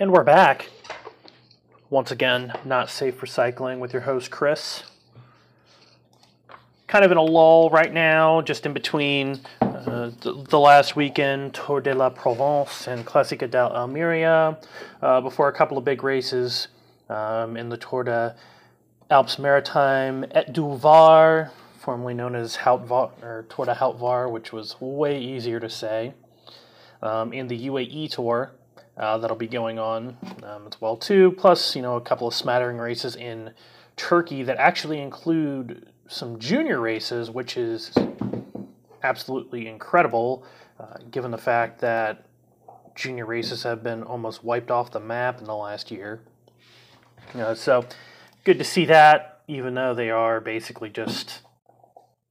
And we're back. Once again, not safe for cycling with your host, Chris. Kind of in a lull right now, just in between uh, the, last weekend, Tour de la Provence and Classica d'Almeria, uh, before a couple of big races um, in the Tour de Alpes Maritime et du Var, formerly known as Haut Var, or Tour de Haut Var, which was way easier to say, um, in the UAE Tour uh, that'll be going on um, as well too. Plus, you know, a couple of smattering races in Turkey that actually include some junior races, which is absolutely incredible, uh, given the fact that junior races have been almost wiped off the map in the last year. Uh, so, good to see that, even though they are basically just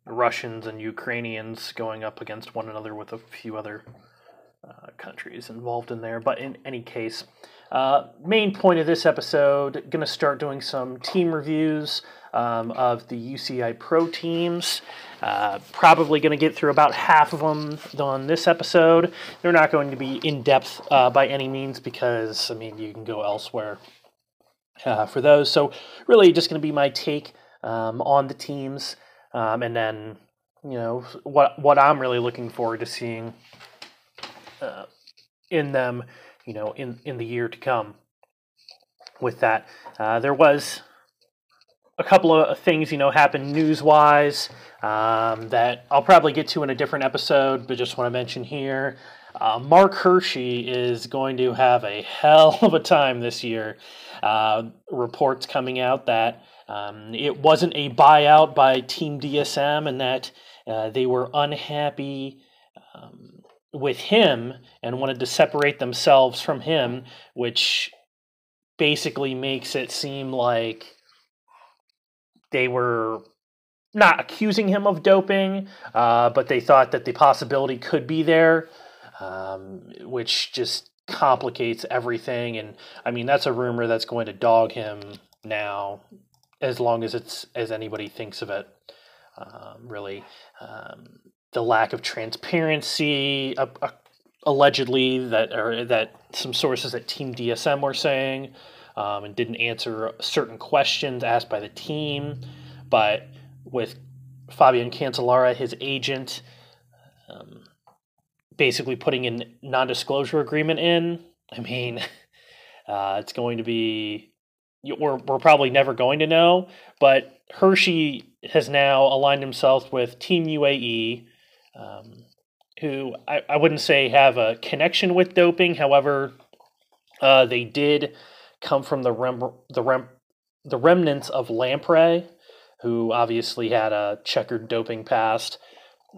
Russians and Ukrainians going up against one another with a few other uh, countries involved in there. But in any case, uh, main point of this episode, going to start doing some team reviews um, of the UCI Pro teams. Uh, probably going to get through about half of them on this episode. They're not going to be in depth uh, by any means because, I mean, you can go elsewhere uh, for those. So, really, just going to be my take um, on the teams um, and then, you know, what, what I'm really looking forward to seeing uh, in them, you know, in in the year to come. With that, uh, there was a couple of things, you know, happened news wise um, that I'll probably get to in a different episode, but just want to mention here. Uh, Mark Hirschi is going to have a hell of a time this year. Uh, reports coming out that um, it wasn't a buyout by Team DSM and that uh, they were unhappy um, with him and wanted to separate themselves from him, which basically makes it seem like they were not accusing him of doping, uh, but they thought that the possibility could be there, um, which just complicates everything. And I mean, that's a rumor that's going to dog him now, as long as it's as anybody thinks of it. Um, really, um, the lack of transparency, uh, uh, allegedly that or that some sources at Team DSM were saying, um, and didn't answer certain questions asked by the team. But with Fabian Cancellara, his agent, um, basically putting a non-disclosure agreement in. I mean, uh, it's going to be we're we're probably never going to know. But Hirschi has now aligned himself with Team UAE um, who I, I wouldn't say have a connection with doping. However, uh, they did come from the rem, the rem, the remnants of Lampre, who obviously had a checkered doping past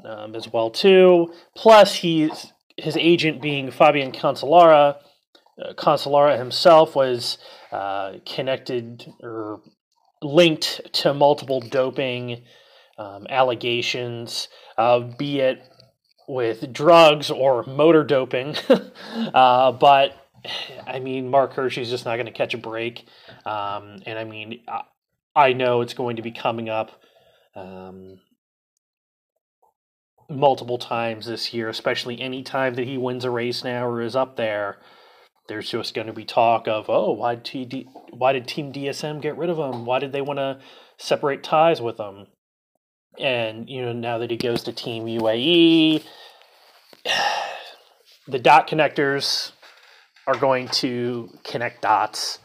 um, as well too. Plus, he's his agent being Fabian Cancellara. Uh, himself was uh, connected or linked to multiple doping um, allegations, uh, be it with drugs or motor doping. uh, but I mean, Mark Hirschi's just not going to catch a break. Um, and I mean, I, I, know it's going to be coming up um, multiple times this year, especially any time that he wins a race now or is up there. There's just going to be talk of, oh, why TD, why did Team DSM get rid of him? Why did they want to separate ties with him? And you know now that he goes to Team UAE, the dot connectors are going to connect dots,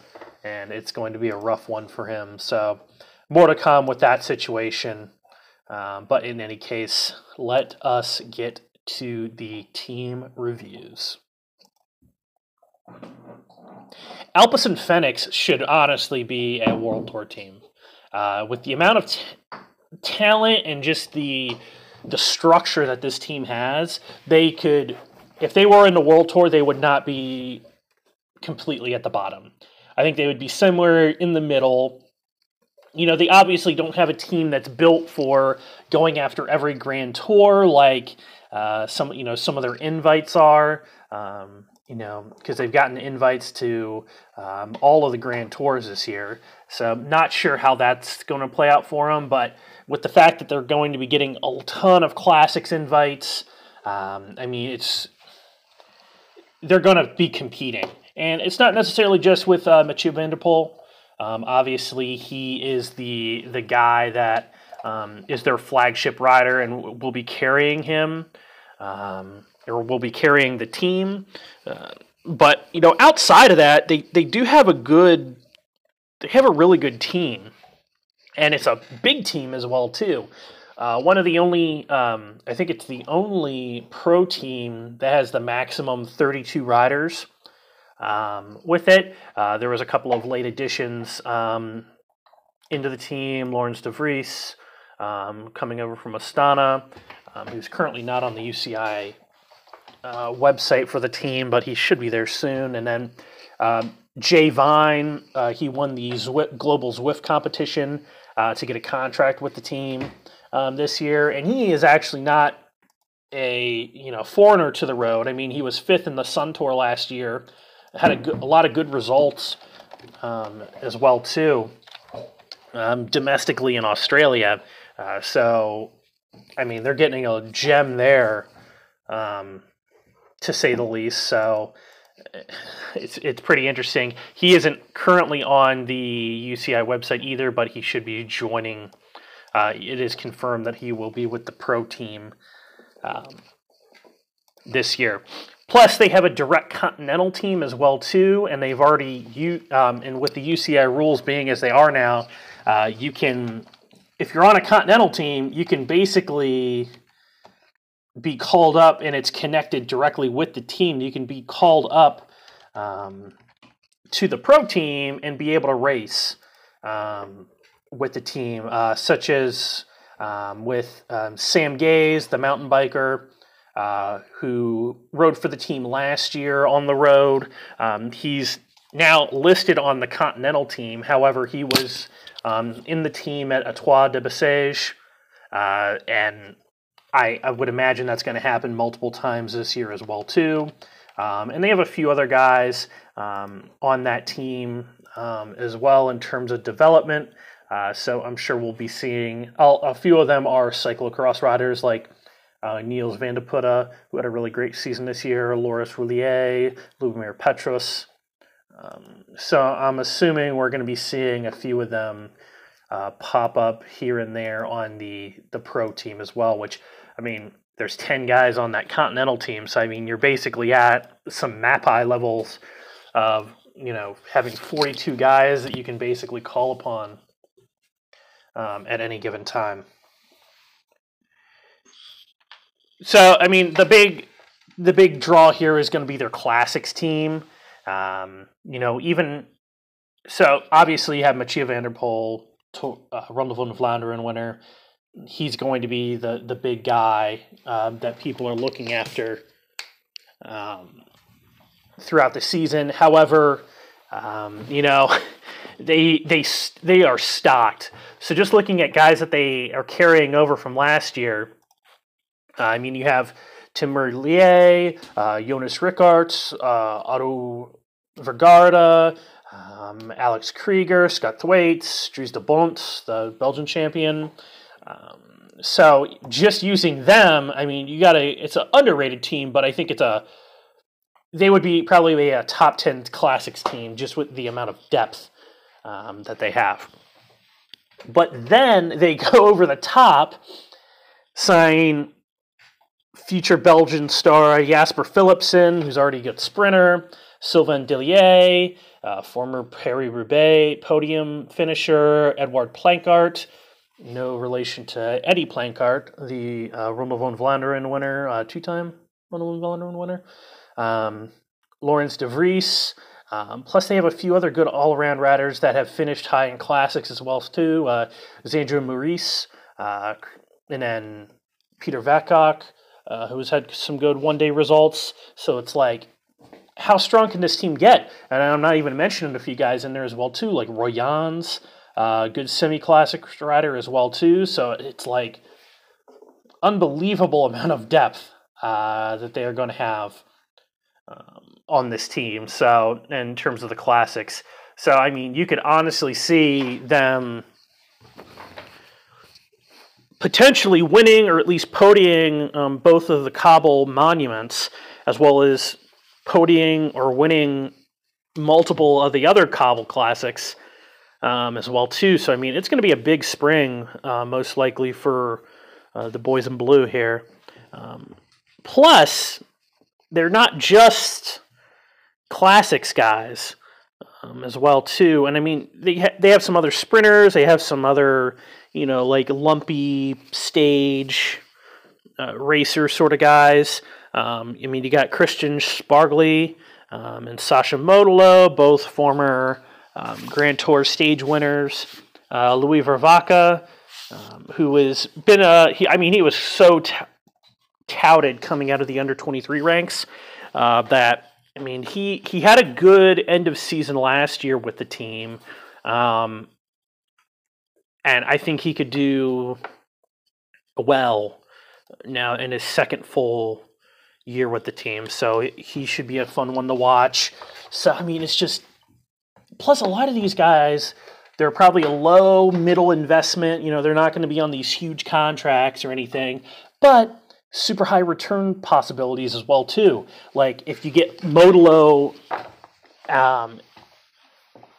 and it's going to be a rough one for him. So more to come with that situation. Um, but in any case, let us get to the team reviews. Alpecin Fenix should honestly be a World Tour team. Uh, with the amount of t- talent and just the the structure that this team has, they could if they were in the world tour, they would not be completely at the bottom. I think they would be somewhere in the middle. You know, they obviously don't have a team that's built for going after every grand tour like uh, some you know some of their invites are. Um, you know, because they've gotten invites to um, all of the grand tours this year. So, not sure how that's going to play out for them, but with the fact that they're going to be getting a ton of classics invites, um, I mean, it's they're going to be competing, and it's not necessarily just with uh, Mathieu van der Poel. Um, obviously, he is the the guy that um, is their flagship rider and will be carrying him, um, or will be carrying the team. Uh, but you know, outside of that, they they do have a good, they have a really good team, and it's a big team as well too. Uh, one of the only, um, I think it's the only pro team that has the maximum 32 riders um, with it. Uh, there was a couple of late additions um, into the team. Laurens de Vreese um, coming over from Astana, um, who's currently not on the UCI uh, website for the team, but he should be there soon. And then um, Jay Vine, uh, he won the Zwift, Global Zwift competition uh, to get a contract with the team um, this year, and he is actually not a you know foreigner to the road. I mean, he was fifth in the Sun Tour last year, had a, good, a lot of good results um, as well too, um, domestically in Australia. Uh, so, I mean, they're getting a gem there, um, to say the least. So, it's it's pretty interesting. He isn't currently on the UCI website either, but he should be joining. Uh, it is confirmed that he will be with the pro team um, this year. Plus, they have a direct continental team as well too, and they've already um, and with the UCI rules being as they are now, uh, you can if you're on a continental team, you can basically be called up and it's connected directly with the team. You can be called up um, to the pro team and be able to race um, with the team, uh, such as um, with um, Sam Gaze, the mountain biker. Uh, who rode for the team last year on the road? Um, he's now listed on the Continental team. However, he was um, in the team at Etoile de Bessèges, uh, and I, I, would imagine that's going to happen multiple times this year as well too. Um, and they have a few other guys um, on that team um, as well in terms of development. Uh, so I'm sure we'll be seeing a few of them are cyclocross riders like uh, Niels van de Putte, who had a really great season this year, Loris Rouiller, Lubomir Petrus, um, so I'm assuming we're going to be seeing a few of them uh, pop up here and there on the the pro team as well. Which I mean, there's ten guys on that continental team, so I mean, you're basically at some Mapei levels of you know having 42 guys that you can basically call upon um, at any given time. So I mean, the big the big draw here is going to be their classics team. Um, you know, even so, obviously you have Mathieu van der Poel, to, uh, Ronde van Vlaanderen winner. He's going to be the the big guy um, that people are looking after um, throughout the season. However, um, you know, they they they are stocked. So just looking at guys that they are carrying over from last year, uh, I mean, you have Tim Merlier, uh, Jonas Rickaerts, uh, Otto Vergaerde, um, Alex Krieger, Scott Thwaites, Dries de Bondt, the Belgian champion. Um, so just using them, I mean, you got a it's an underrated team, but I think it's a they would be probably a top ten classics team just with the amount of depth um, that they have. But then they go over the top, sign future Belgian star Jasper Philipsen, who's already a good sprinter, Sylvain Dillier, uh, former Paris Roubaix podium finisher, Edward Planckaert, no relation to Eddie Planckaert, the uh, van Vlaanderen winner, uh, two time Ronde van Vlaanderen winner, um, Vries. Um, plus, they have a few other good all-around riders that have finished high in classics as well too. Uh, Xandro Meurisse, uh, and then Peter Vakoč, uh, who's had some good one day results. So it's like, how strong can this team get? And I'm not even mentioning a few guys in there as well too, like Roy Jans, uh, good semi classic rider as well too. So it's like unbelievable amount of depth uh, that they are going to have um, on this team. So in terms of the classics, so I mean, you could honestly see them potentially winning or at least podiuming um, both of the Cobble monuments, as well as podium or winning multiple of the other cobble classics um, as well too. So I mean, it's going to be a big spring, uh, most likely for uh, the boys in blue here. Um, plus, they're not just classics guys um, as well too. And I mean, they ha- they have some other sprinters. They have some other you know like lumpy stage uh, racer sort of guys. Um, I mean, you got Kristian Sbaragli um, and Sasha Modolo, both former um, Grand Tour stage winners. Uh, Louis Vervaecke, um, who has been a, he, I mean, he was so t- touted coming out of the under 23 ranks uh, that, I mean, he, he had a good end of season last year with the team. Um, and I think he could do well now in his second full year with the team. So he should be a fun one to watch. So, I mean, it's just plus a lot of these guys they're probably a low middle investment you know they're not going to be on these huge contracts or anything but super high return possibilities as well too. Like if you get modolo um,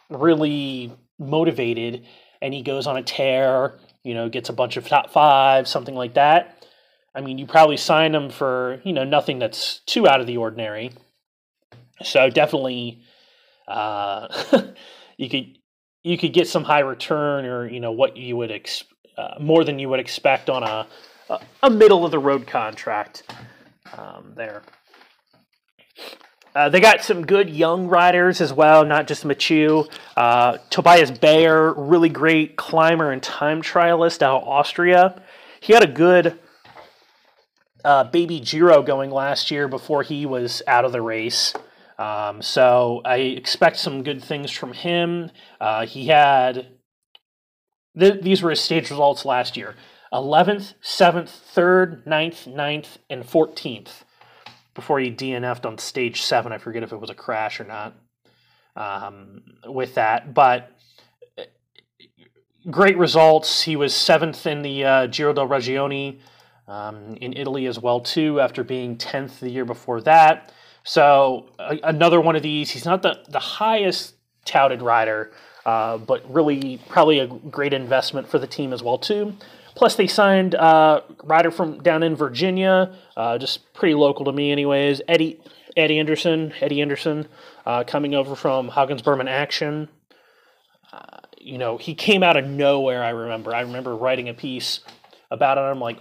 really motivated and he goes on a tear you know gets a bunch of top five something like that i mean you probably sign him for you know nothing that's too out of the ordinary. So definitely uh, you could you could get some high return or you know what you would ex- uh, more than you would expect on a a middle of the road contract um, there. Uh, they got some good young riders as well, not just Machu. Uh, Tobias Bayer, really great climber and time trialist out of Austria. He had a good uh, baby Giro going last year before he was out of the race. Um, so I expect some good things from him. Uh, he had th- these were his stage results last year: 11th, 7th, 3rd, 9th, 9th, and 14th. Before he DNF'd on stage seven, I forget if it was a crash or not. Um, with that, but uh, great results. He was seventh in the uh, Giro del Regione um, in Italy as well too, after being tenth the year before that. So another one of these. He's not the the highest touted rider, uh, but really probably a great investment for the team as well too. Plus, they signed a uh, rider from down in Virginia, uh, just pretty local to me, anyways. Eddie Eddie Anderson, Eddie Anderson, uh, coming over from Hagens Berman Axeon. Uh, you know, he came out of nowhere. I remember. I remember writing a piece about him, like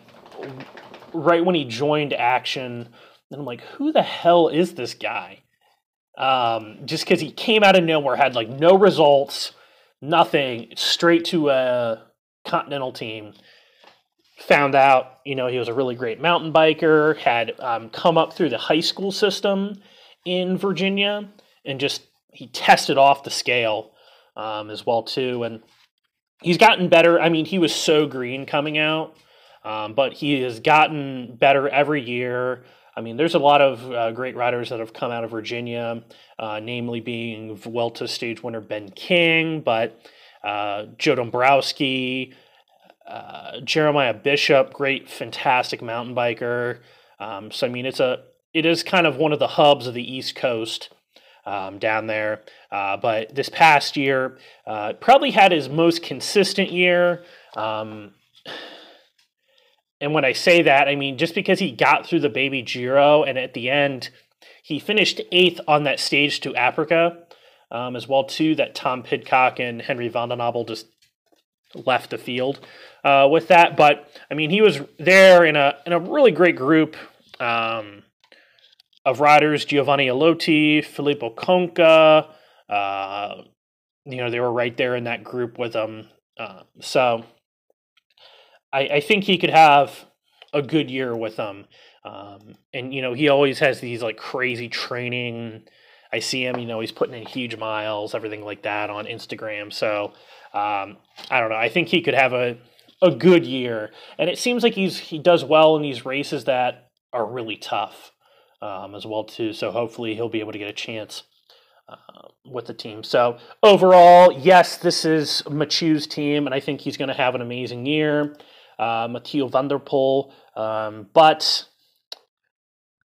right when he joined Axeon and I'm like, who the hell is this guy? Um, just because he came out of nowhere, had like no results, nothing, straight to a continental team. Found out, you know, he was a really great mountain biker, had um, come up through the high school system in Virginia, and just he tested off the scale um, as well too. And he's gotten better. I mean, he was so green coming out, um, but he has gotten better every year. I mean, there's a lot of uh, great riders that have come out of Virginia, uh, namely being Vuelta stage winner Ben King, but uh, Joe Dombrowski, uh, Jeremiah Bishop, great, fantastic mountain biker. Um, so I mean, it's a it is kind of one of the hubs of the East Coast um, down there. Uh, but this past year, uh, probably had his most consistent year. Um, and when I say that, I mean just because he got through the baby Giro and at the end he finished eighth on that stage to Aprica um, as well too. That Tom Pidcock and Henry Van den just left the field uh, with that. But I mean he was there in a in a really great group um, of riders: Giovanni Aleotti, Filippo Conca. Uh, you know they were right there in that group with him. Uh, so I, I think he could have a good year with them. Um, and you know, he always has these like crazy training. I see him, you know, he's putting in huge miles, everything like that on Instagram. So um, I don't know. I think he could have a a good year, and it seems like he's he does well in these races that are really tough um, as well too. So hopefully he'll be able to get a chance. Uh, with the team. So overall, yes, this is Machu's team, and I think he's going to have an amazing year uh, Mathieu van der Poel. Um, but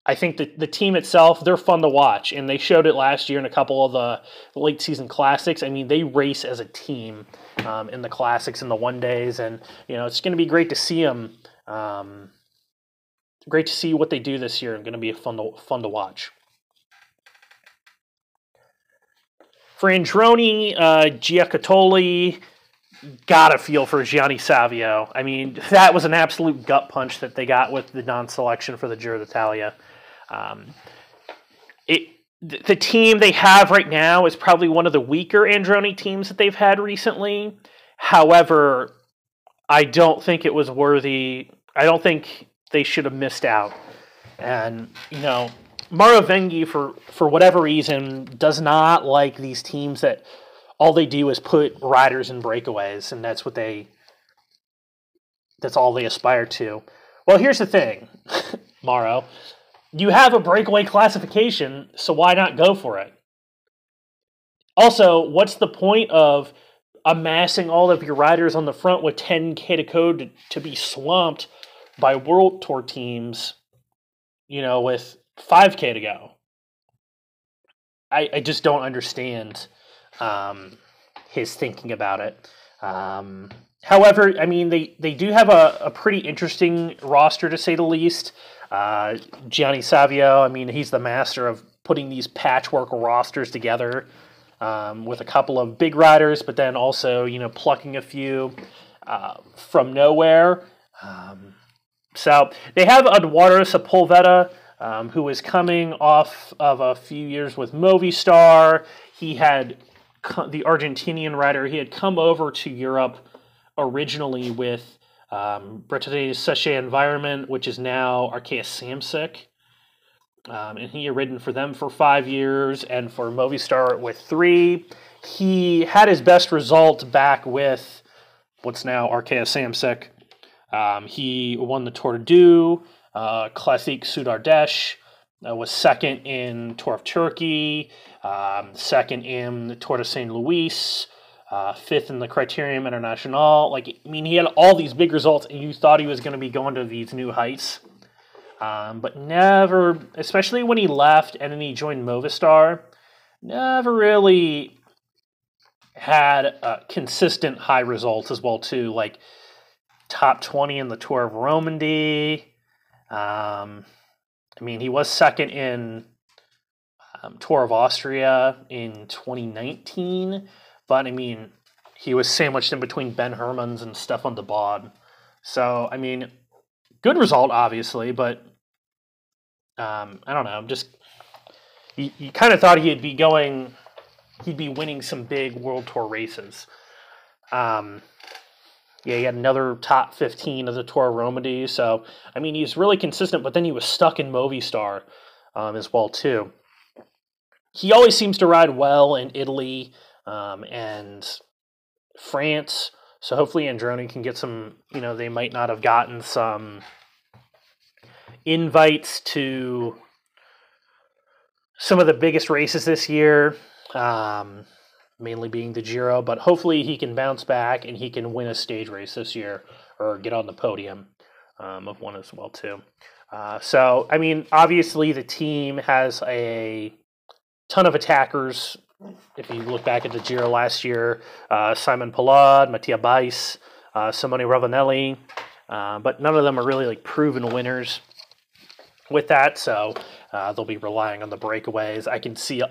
I think the the team itself they're fun to watch, and they showed it last year in a couple of the late season classics. I mean, they race as a team um, in the classics and the one days, and you know it's going to be great to see them. Um, great to see what they do this year, and going to be fun to fun to watch. For Androni, uh, Giocattoli, got a feel for Gianni Savio. I mean, that was an absolute gut punch that they got with the non-selection for the Giro d'Italia. Um, it the team they have right now is probably one of the weaker Androni teams that they've had recently. However, I don't think it was worthy. I don't think they should have missed out. And you know, Mauro Vegni, for for whatever reason, does not like these teams that all they do is put riders in breakaways, and that's what they that's all they aspire to. Well, here's the thing, Mauro. You have a breakaway classification, so why not go for it? Also, what's the point of amassing all of your riders on the front with 10k to code to, to be swamped by World Tour teams, you know, with 5K to go. I, I just don't understand um, his thinking about it. Um, however, I mean, they, they do have a, a pretty interesting roster to say the least. Uh, Gianni Savio, I mean, he's the master of putting these patchwork rosters together um, with a couple of big riders, but then also, you know, plucking a few uh, from nowhere. Um, so they have Eduardo Sepulveda, um, who is coming off of a few years with Movistar. He had the Argentinian rider. He had come over to Europe originally with um, Bretagne Séché Environment, which is now Arkea Samsic. Um, and he had ridden for them for five years and for Movistar with three. He had his best result back with what's now Arkea Samsic um, he won the Tour de Deux, uh, Classique Sud Ardèche, uh, was second in Tour of Turkey, um, second in the Tour de San Luis, uh, fifth in the Criterium International. Like, I mean, he had all these big results, and you thought he was going to be going to these new heights. Um, but never, especially when he left and then he joined Movistar, never really had consistent high results as well too. Like top 20 in the Tour of Romandy. Um, I mean, he was second in um, Tour of Austria in 2019, but I mean, he was sandwiched in between Ben Hermans and Stefan de Bod. So, I mean, good result, obviously, but um, I don't know. I'm just, you, you kind of thought he'd be going, he'd be winning some big World Tour races. Um, yeah, he had another top 15 of the Tour Romandy. So, I mean, he's really consistent, but then he was stuck in Movistar um, as well, too. He always seems to ride well in Italy um, and France. So hopefully Androni can get some, you know, they might not have gotten some invites to some of the biggest races this year. Um, mainly being the Giro, but hopefully he can bounce back and he can win a stage race this year or get on the podium um, of one as well too. Uh, so I mean, obviously the team has a ton of attackers. If you look back at the Giro last year, uh, Simon Pellaud, Mattia Bais, uh, Simone Ravanelli, uh, but none of them are really like proven winners with that. So uh, they'll be relying on the breakaways. I can see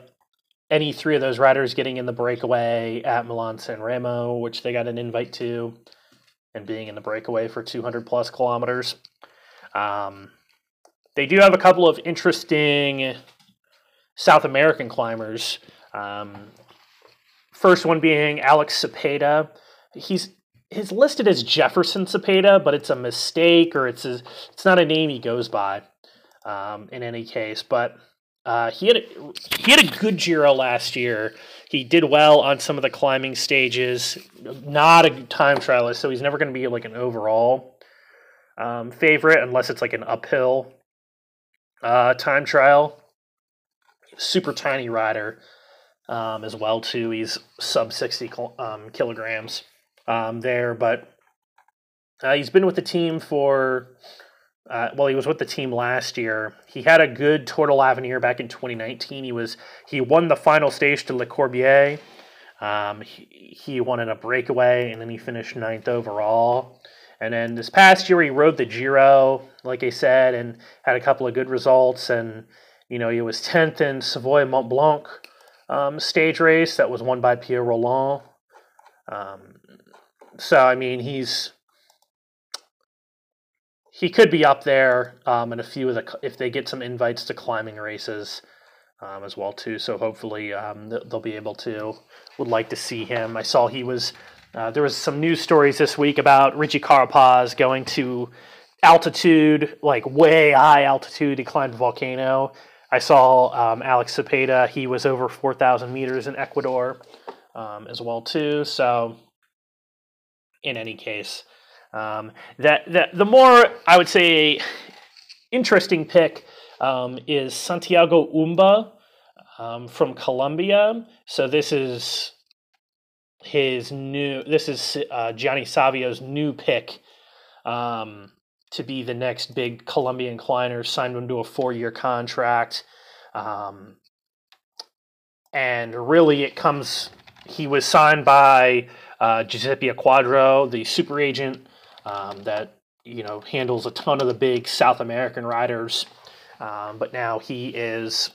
any three of those riders getting in the breakaway at Milan San Remo, which they got an invite to, and being in the breakaway for 200 plus kilometers. Um, they do have a couple of interesting South American climbers. Um, first one being Alex Cepeda. He's he's listed as Jefferson Cepeda, but it's a mistake or it's a, it's not a name he goes by um, in any case. But uh, he had a, he had a good Giro last year. He did well on some of the climbing stages. Not a time trialist, so he's never going to be like an overall um, favorite unless it's like an uphill uh, time trial. Super tiny rider um, as well too. He's sub sixty um, kilograms um, there, but uh, he's been with the team for uh, well, he was with the team last year. He had a good Tour de l'Avenir back in 2019. He was he won the final stage to Le Corbier. Um, he, he won in a breakaway, and then he finished ninth overall. And then this past year, he rode the Giro, like I said, and had a couple of good results. And you know, he was tenth in Savoy Mont Blanc um, stage race that was won by Pierre Rolland. Um, so I mean, he's he could be up there um, in a few of the if they get some invites to climbing races um, as well too. So hopefully um, they'll be able to. Would like to see him. I saw he was. Uh, there was some news stories this week about Richie Carapaz going to altitude, like way high altitude. He climbed a volcano. I saw um, Alex Cepeda. He was over four thousand meters in Ecuador um, as well too. So in any case. Um, that, that the more I would say interesting pick um, is Santiago Umba um, from Colombia. So this is his new. This is uh, Gianni Savio's new pick um, to be the next big Colombian climber. Signed him to a four-year contract, um, and really it comes. He was signed by uh, Giuseppe Quadro, the super agent um, that you know handles a ton of the big South American riders, um, but now he is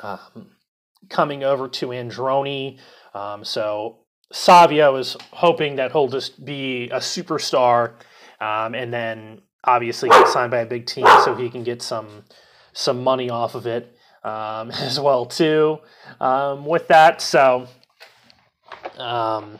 um, coming over to Androni. Um, so Savio is hoping that he'll just be a superstar, um, and then obviously get signed by a big team so he can get some some money off of it um, as well too. with that, so. Um,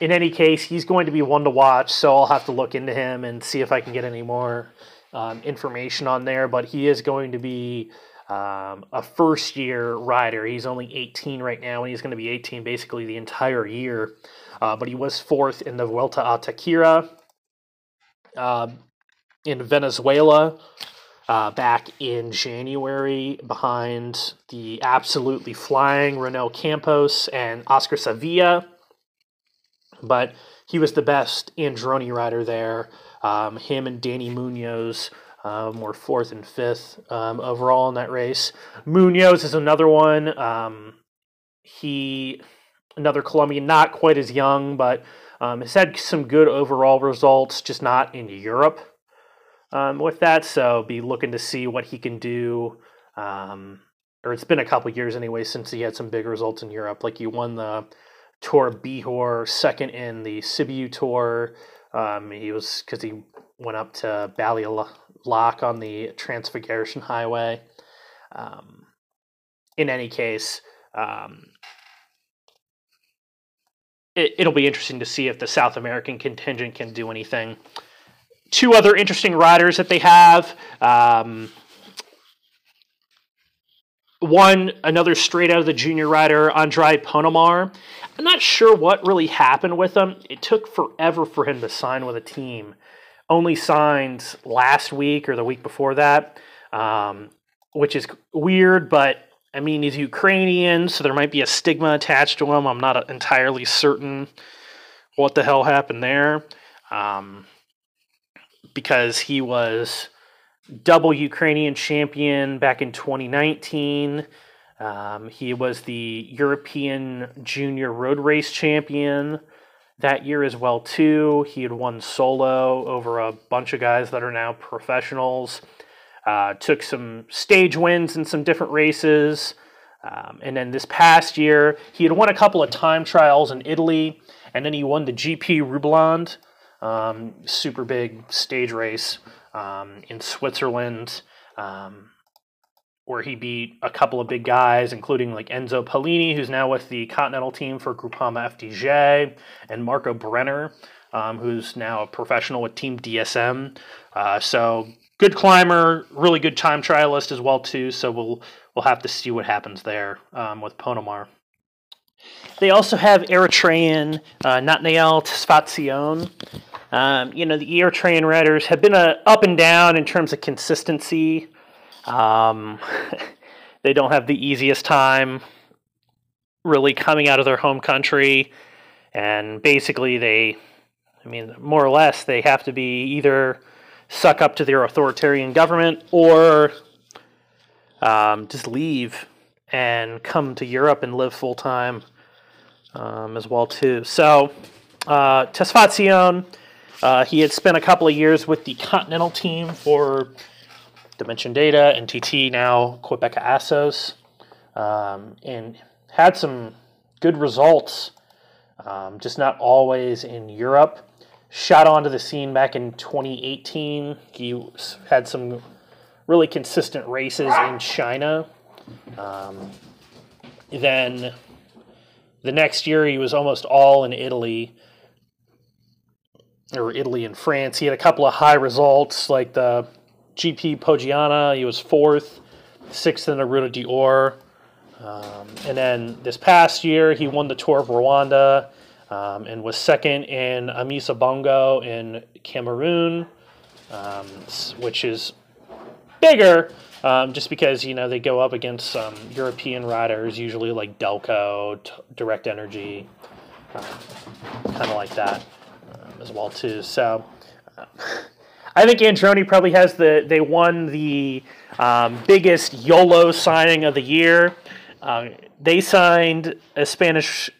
in any case, he's going to be one to watch, so I'll have to look into him and see if I can get any more um, information on there. But he is going to be um, a first year rider. He's only 18 right now, and he's going to be 18 basically the entire year. Uh, but he was fourth in the Vuelta a Táchira uh, in Venezuela. Uh, back in January behind the absolutely flying Roniel Campos and Oscar Sevilla but he was the best Androni rider there. Um, him and Danny Munoz um, were fourth and fifth um, overall in that race. Munoz is another one. Um, he, another Colombian, not quite as young, but um, has had some good overall results, just not in Europe um, with that. So be looking to see what he can do. or it's been a couple years anyway since he had some big results in Europe. Like he won the Tour Bihor, second in the Sibiu Tour. Um, he was because he went up to Lock on the Transfagarasan Highway. Um, in any case, um, it, will be interesting to see if the South American contingent can do anything. Two other interesting riders that they have. Um, one, another straight out of the junior rider, Andre Ponomar. I'm not sure what really happened with him. It took forever for him to sign with a team. Only signed last week or the week before that, um, which is weird, but I mean, he's Ukrainian, so there might be a stigma attached to him. I'm not entirely certain what the hell happened there. Um, because he was double Ukrainian champion back in 2019. Um, he was the European Junior Road Race champion that year as well too. He had won solo over a bunch of guys that are now professionals. Uh, took some stage wins in some different races. Um, and then this past year, he had won a couple of time trials in Italy, and then he won the GP Rüebliland, um, super big stage race um, in Switzerland. Where he beat a couple of big guys, including like Enzo Paleni, who's now with the Continental team for Groupama FDJ, and Marco Brenner, um, who's now a professional with Team DSM. Uh, so good climber, really good time trialist as well too. So we'll we'll have to see what happens there um, with Ponomar. They also have Eritrean uh, Nathaniel Tesfatsion. Um, you know, the Eritrean riders have been a, up and down in terms of consistency. Um, they don't have the easiest time really coming out of their home country. And basically, they, I mean, more or less, they have to be either suck up to their authoritarian government or um, just leave and come to Europe and live full time um, as well too. So uh, uh, he had spent a couple of years with the Continental team for Dimension Data and TT, now Qhubeka Assos, um, and had some good results, um, just not always in Europe. Shot onto the scene back in 2018. He had some really consistent races in China. Um, then the next year, he was almost all in Italy, or Italy and France. He had a couple of high results, like the GP Poggiana. He was fourth, sixth in the Ruta d'Or. Um, and then this past year, he won the Tour of Rwanda um, and was second in Amissa Bongo in Cameroon, um, which is bigger um, just because you know they go up against European riders, usually like Delko, T- Direct Energy, um, kind of like that um, as well too. So. Uh, I think Androni probably has the. They won the um, biggest YOLO signing of the year. Uh, they signed a Spanish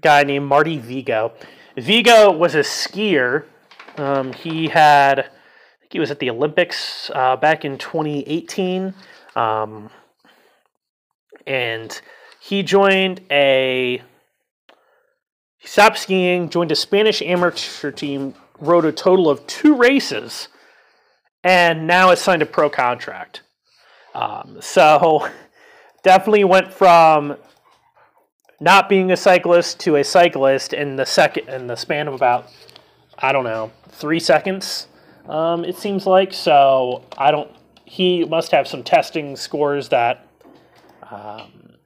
guy named Marty Vigo. Vigo was a skier. Um, he had, I think he was at the Olympics uh, back in 2018. Um, and he joined a, he stopped skiing, joined a Spanish amateur team, rode a total of two races, and now has signed a pro contract. Um, so definitely went from not being a cyclist to a cyclist in the second in the span of about I don't know three seconds. Um, it seems like so. I don't. He must have some testing scores that um,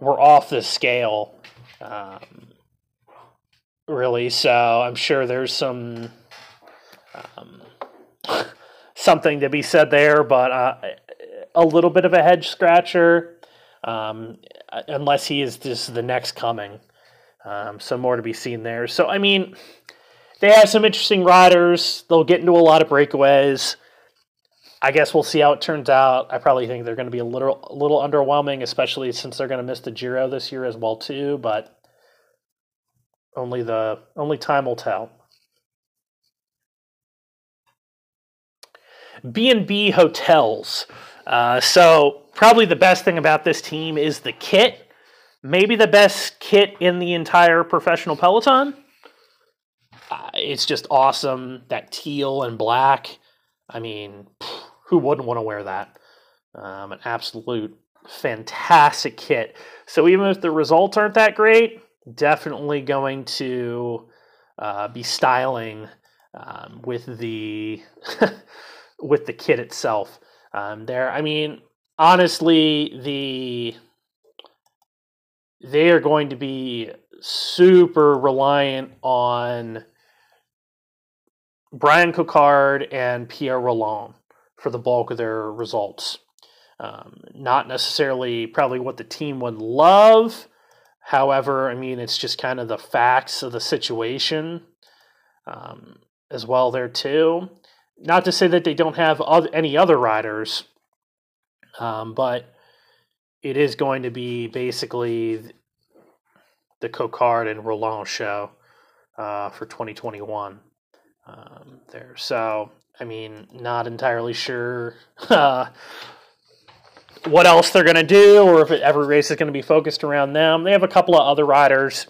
were off the scale. Um, really, so I'm sure there's some um, something to be said there, but uh, a little bit of a head scratcher um, unless he is just the next coming. Um, so more to be seen there. So I mean, they have some interesting riders. They'll get into a lot of breakaways. I guess we'll see how it turns out. I probably think they're going to be a little a little underwhelming, especially since they're going to miss the Giro this year as well too. But only the only time will tell. B and B hotels. Uh, so probably the best thing about this team is the kit. Maybe the best kit in the entire professional peloton. Uh, it's just awesome. That teal and black. I mean, who wouldn't want to wear that? Um, an absolute fantastic kit. So even if the results aren't that great, definitely going to uh, be styling um, with the with the kit itself. Um, there, I mean, honestly, the they are going to be super reliant on Bryan Coquard and Pierre Rolland for the bulk of their results. Um, not necessarily probably what the team would love. However, I mean, it's just kind of the facts of the situation um, as well, there too. Not to say that they don't have other, any other riders um, but it is going to be basically the Coquard and Rolland show uh, for 2021 um, there. So, I mean, not entirely sure uh, what else they're going to do or if it, every race is going to be focused around them. They have a couple of other riders.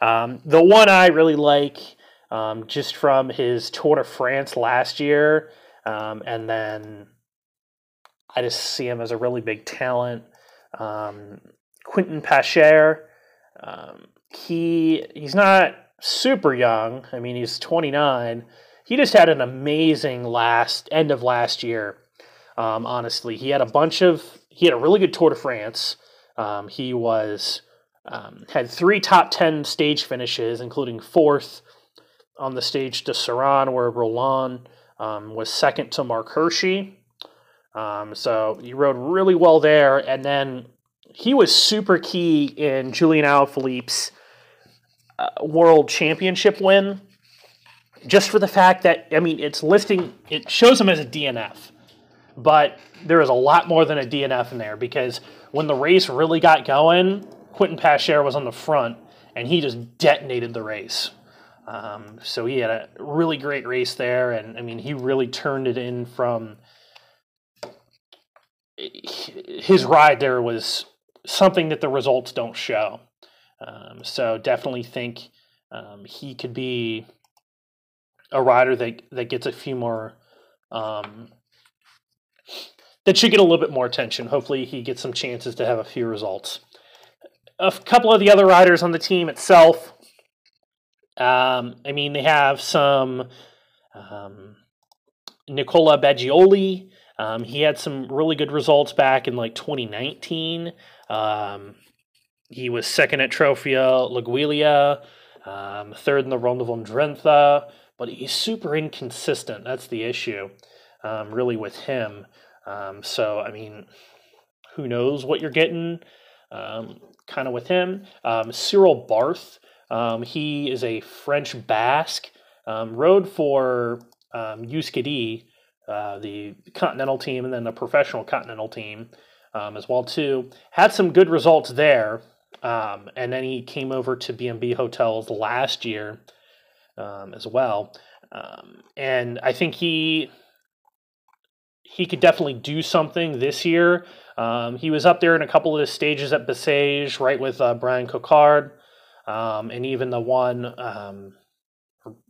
Um, the one I really like, um, just from his Tour de France last year, um, and then I just see him as a really big talent. Um, Quentin Pacher, um, he he's not super young. I mean, he's 29. He just had an amazing last end of last year. Um, honestly, he had a bunch of he had a really good Tour de France. Um, he was um, had three top ten stage finishes, including fourth on the stage to Sarran, where Rolland um, was second to Mark Hirschi. Um, so he rode really well there, and then he was super key in Julian Alaphilippe's uh, World Championship win just for the fact that I mean it's listing it shows him as a DNF, but there is a lot more than a DNF in there because when the race really got going, Quentin Pacher was on the front and he just detonated the race. Um, so he had a really great race there, and I mean he really turned it in from his ride there was something that the results don't show. Um, so definitely think um, he could be a rider that that gets a few more um, that should get a little bit more attention. Hopefully, he gets some chances to have a few results. A couple of the other riders on the team itself. Um, I mean, they have some um, Nicola Bagioli. Um, he had some really good results back in like 2019. Um, he was second at Trofeo Laigueglia, um, third in the Ronde van Drenthe, but he's super inconsistent. That's the issue, um, really, with him. Um, so, I mean, who knows what you're getting um, kind of with him. Um, Cyril Barthe, um, he is a French Basque, um, rode for um, Euskadi, uh, the continental team, and then the professional continental team um, as well too. Had some good results there, and then he came over to B&B Hotels last year as well. And I think he he could definitely do something this year. Um, he was up there in a couple of the stages at Bessèges, right with uh, Bryan Coquard, um, and even the one um,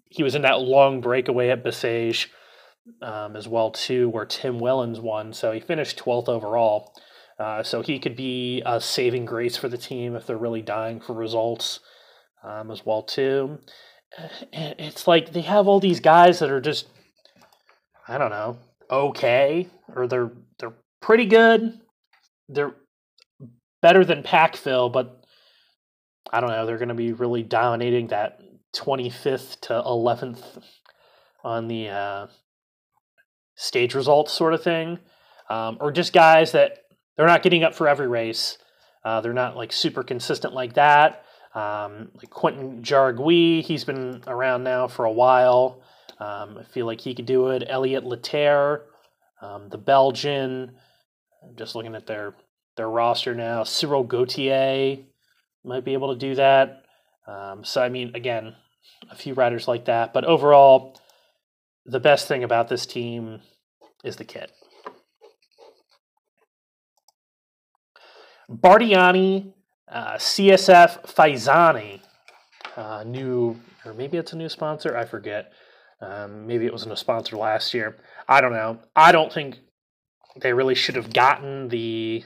he was in that long breakaway at Bessèges um, as well too, where Tim Wellens won. So he finished twelfth overall. Uh, so he could be a saving grace for the team if they're really dying for results um, as well too. It's like they have all these guys that are just I don't know okay or they're they're pretty good. They're better than Pack Packville, but I don't know. They're going to be really dominating that 25th to 11th on the uh, stage results sort of thing, um, or just guys that they're not getting up for every race. Uh, they're not like super consistent like that. Um, like Quentin Jauregui, he's been around now for a while. Um, I feel like he could do it. Eliot Lietaer, um, the Belgian. I'm just looking at their their roster now. Cyril Gauthier might be able to do that. Um, so I mean, again, a few riders like that. But overall, the best thing about this team is the kit. Bardiani, uh, CSF Faizanè, uh, new, or maybe it's a new sponsor, I forget. Um, maybe it wasn't a sponsor last year. I don't know. I don't think they really should have gotten the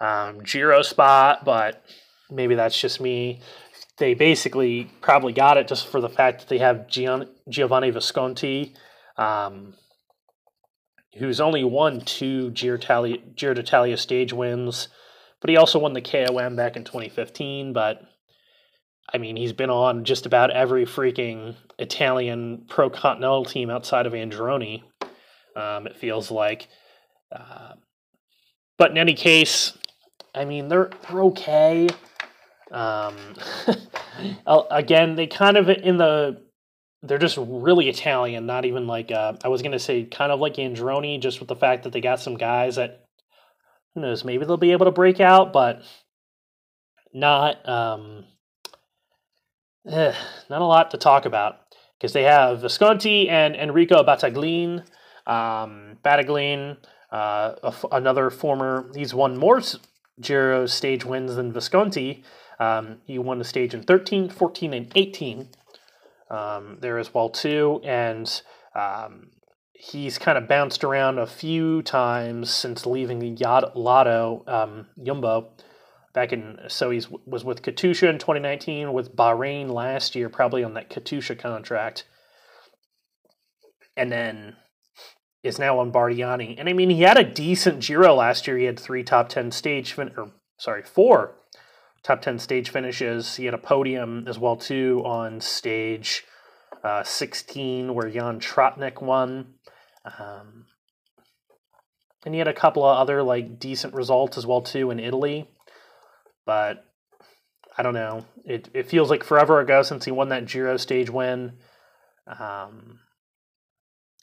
um, Giro spot, but maybe that's just me. They basically probably got it just for the fact that they have Gian- Giovanni Visconti, um, who's only won two Giro d'Italia stage wins but he also won the KOM back in 2015. But I mean, he's been on just about every freaking Italian pro continental team outside of Androni. Um, it feels like. Uh, but in any case, I mean, they're, they're okay. Um, again, they kind of in the they're just really Italian, not even like uh, I was gonna say kind of like Androni, just with the fact that they got some guys that who knows? Maybe they'll be able to break out, but not um, eh, not a lot to talk about because they have Visconti and Enrico Battaglin. Um, Battaglin, uh, another former, he's won more Giro stage wins than Visconti. Um, he won the stage in 13, 14, and 18 um, there as well too. And um, he's kind of bounced around a few times since leaving Yacht Lotto um, Jumbo back in. So he's was with Katusha in 2019, with Bahrain last year, probably on that Katusha contract, and then is now on Bardiani. And I mean, he had a decent Giro last year. He had three top ten stage fin- or sorry, four top ten stage finishes. He had a podium as well too on stage. Uh, 16, where Jan Tratnik won. Um, and he had a couple of other like decent results as well too in Italy, but I don't know. It it feels like forever ago since he won that Giro stage win. Um,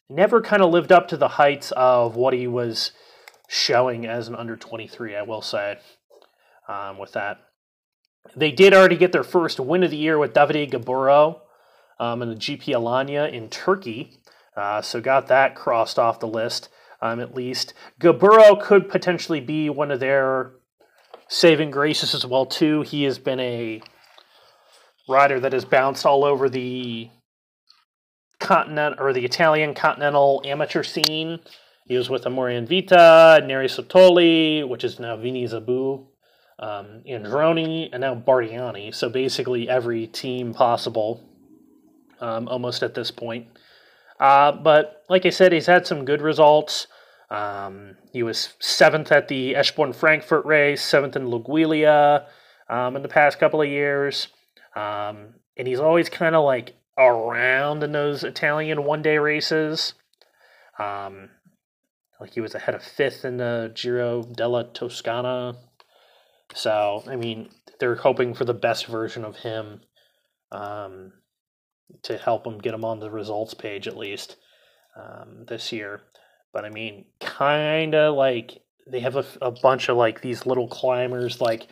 never kind of lived up to the heights of what he was showing as an under 23, I will say, um, with that. They did already get their first win of the year with Davide Gaburo um, in the GP Alanya in Turkey. Uh, so got that crossed off the list, um, at least. Gaburo could potentially be one of their saving graces as well, too. He has been a rider that has bounced all over the continent or the Italian continental amateur scene. He was with Amore Vita, Neri Sottoli, which is now Vini Zabu, um, Androni, and now Bardiani. So basically every team possible um, almost at this point. Uh, but like I said, he's had some good results. Um, he was seventh at the Eschborn Frankfurt race, seventh in Laigueglia um, in the past couple of years. Um, and he's always kind of like around in those Italian one day races. Um, like he was ahead of fifth in the Giro della Toscana. So, I mean, they're hoping for the best version of him um, to help him get him on the results page at least um, this year. But I mean, kind of like they have a, a bunch of like these little climbers. Like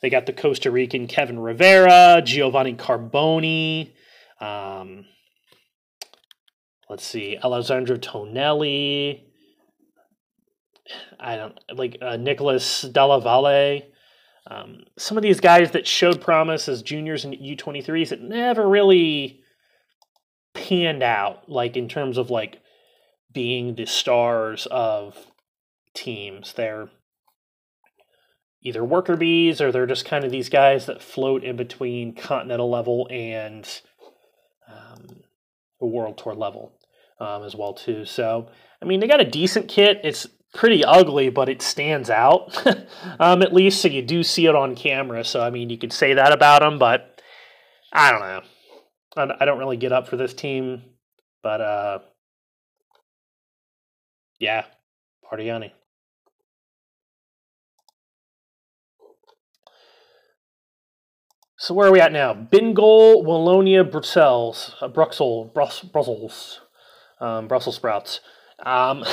they got the Costa Rican Kevin Rivera, Giovanni Carboni. Um, let's see, Alessandro Tonelli. I don't like uh, Nicholas Dalla Valle. Um, some of these guys that showed promise as juniors and U23s that never really panned out, like in terms of like being the stars of teams. They're either worker bees or they're just kind of these guys that float in between continental level and um, world tour level um, as well too. So I mean, they got a decent kit. It's pretty ugly, but it stands out um, at least. So you do see it on camera. So I mean, you could say that about them, but I don't know. I don't really get up for this team, but uh, yeah, Bardiani. So where are we at now? Bingoal, Wallonia, Brussels, uh, Bruxelles, Brussels, um, Brussels sprouts. Um,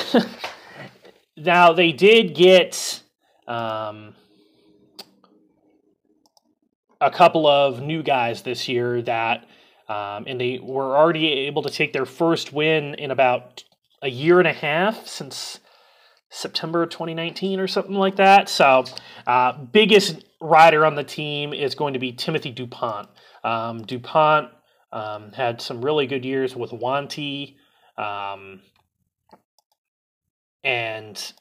now they did get um, a couple of new guys this year that, um, and they were already able to take their first win in about a year and a half since September 2019 or something like that. So, uh, biggest rider on the team is going to be Timothy Dupont. Um, Dupont um, had some really good years with Wanty, um, and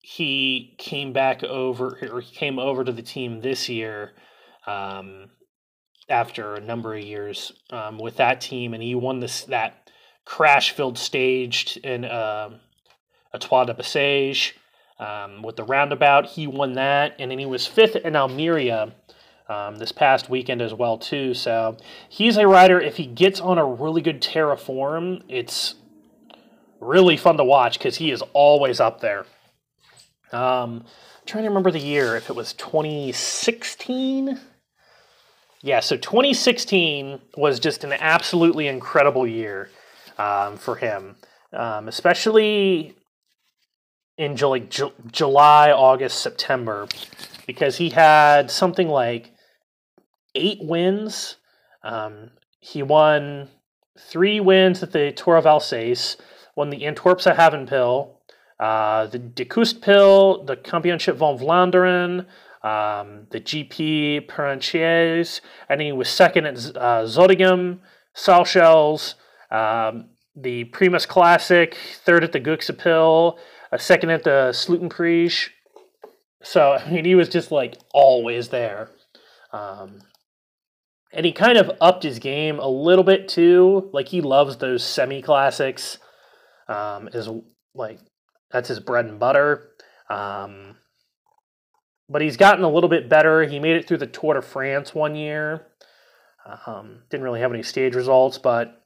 he came back over or he came over to the team this year um, after a number of years um, with that team, and he won this that crash filled stage in uh, a Trois de Bessèges um, with the roundabout. He won that, and then he was fifth in Almeria um, this past weekend as well too. So he's a rider. If he gets on a really good Terra form, it's really fun to watch because he is always up there. Um, trying to remember the year if it was 2016 yeah so 2016 was just an absolutely incredible year um, for him um, especially in July, July, August, September, because he had something like eight wins. Um, he won three wins at the Tour of Alsace, won the Antwerpse Havenpijl, uh, the De Kustpijl, the Championship van Vlaanderen, um, the GP Peranchiers, and he was second at uh, Schaal Sels, um, the Primus Classic, third at the Gooikse Pijl, a second at the Sluitingsprijs. So I mean, he was just like always there, um, and he kind of upped his game a little bit too. Like he loves those semi classics. Um, is like that's his bread and butter. Um, but he's gotten a little bit better. He made it through the Tour de France one year. Um, didn't really have any stage results, but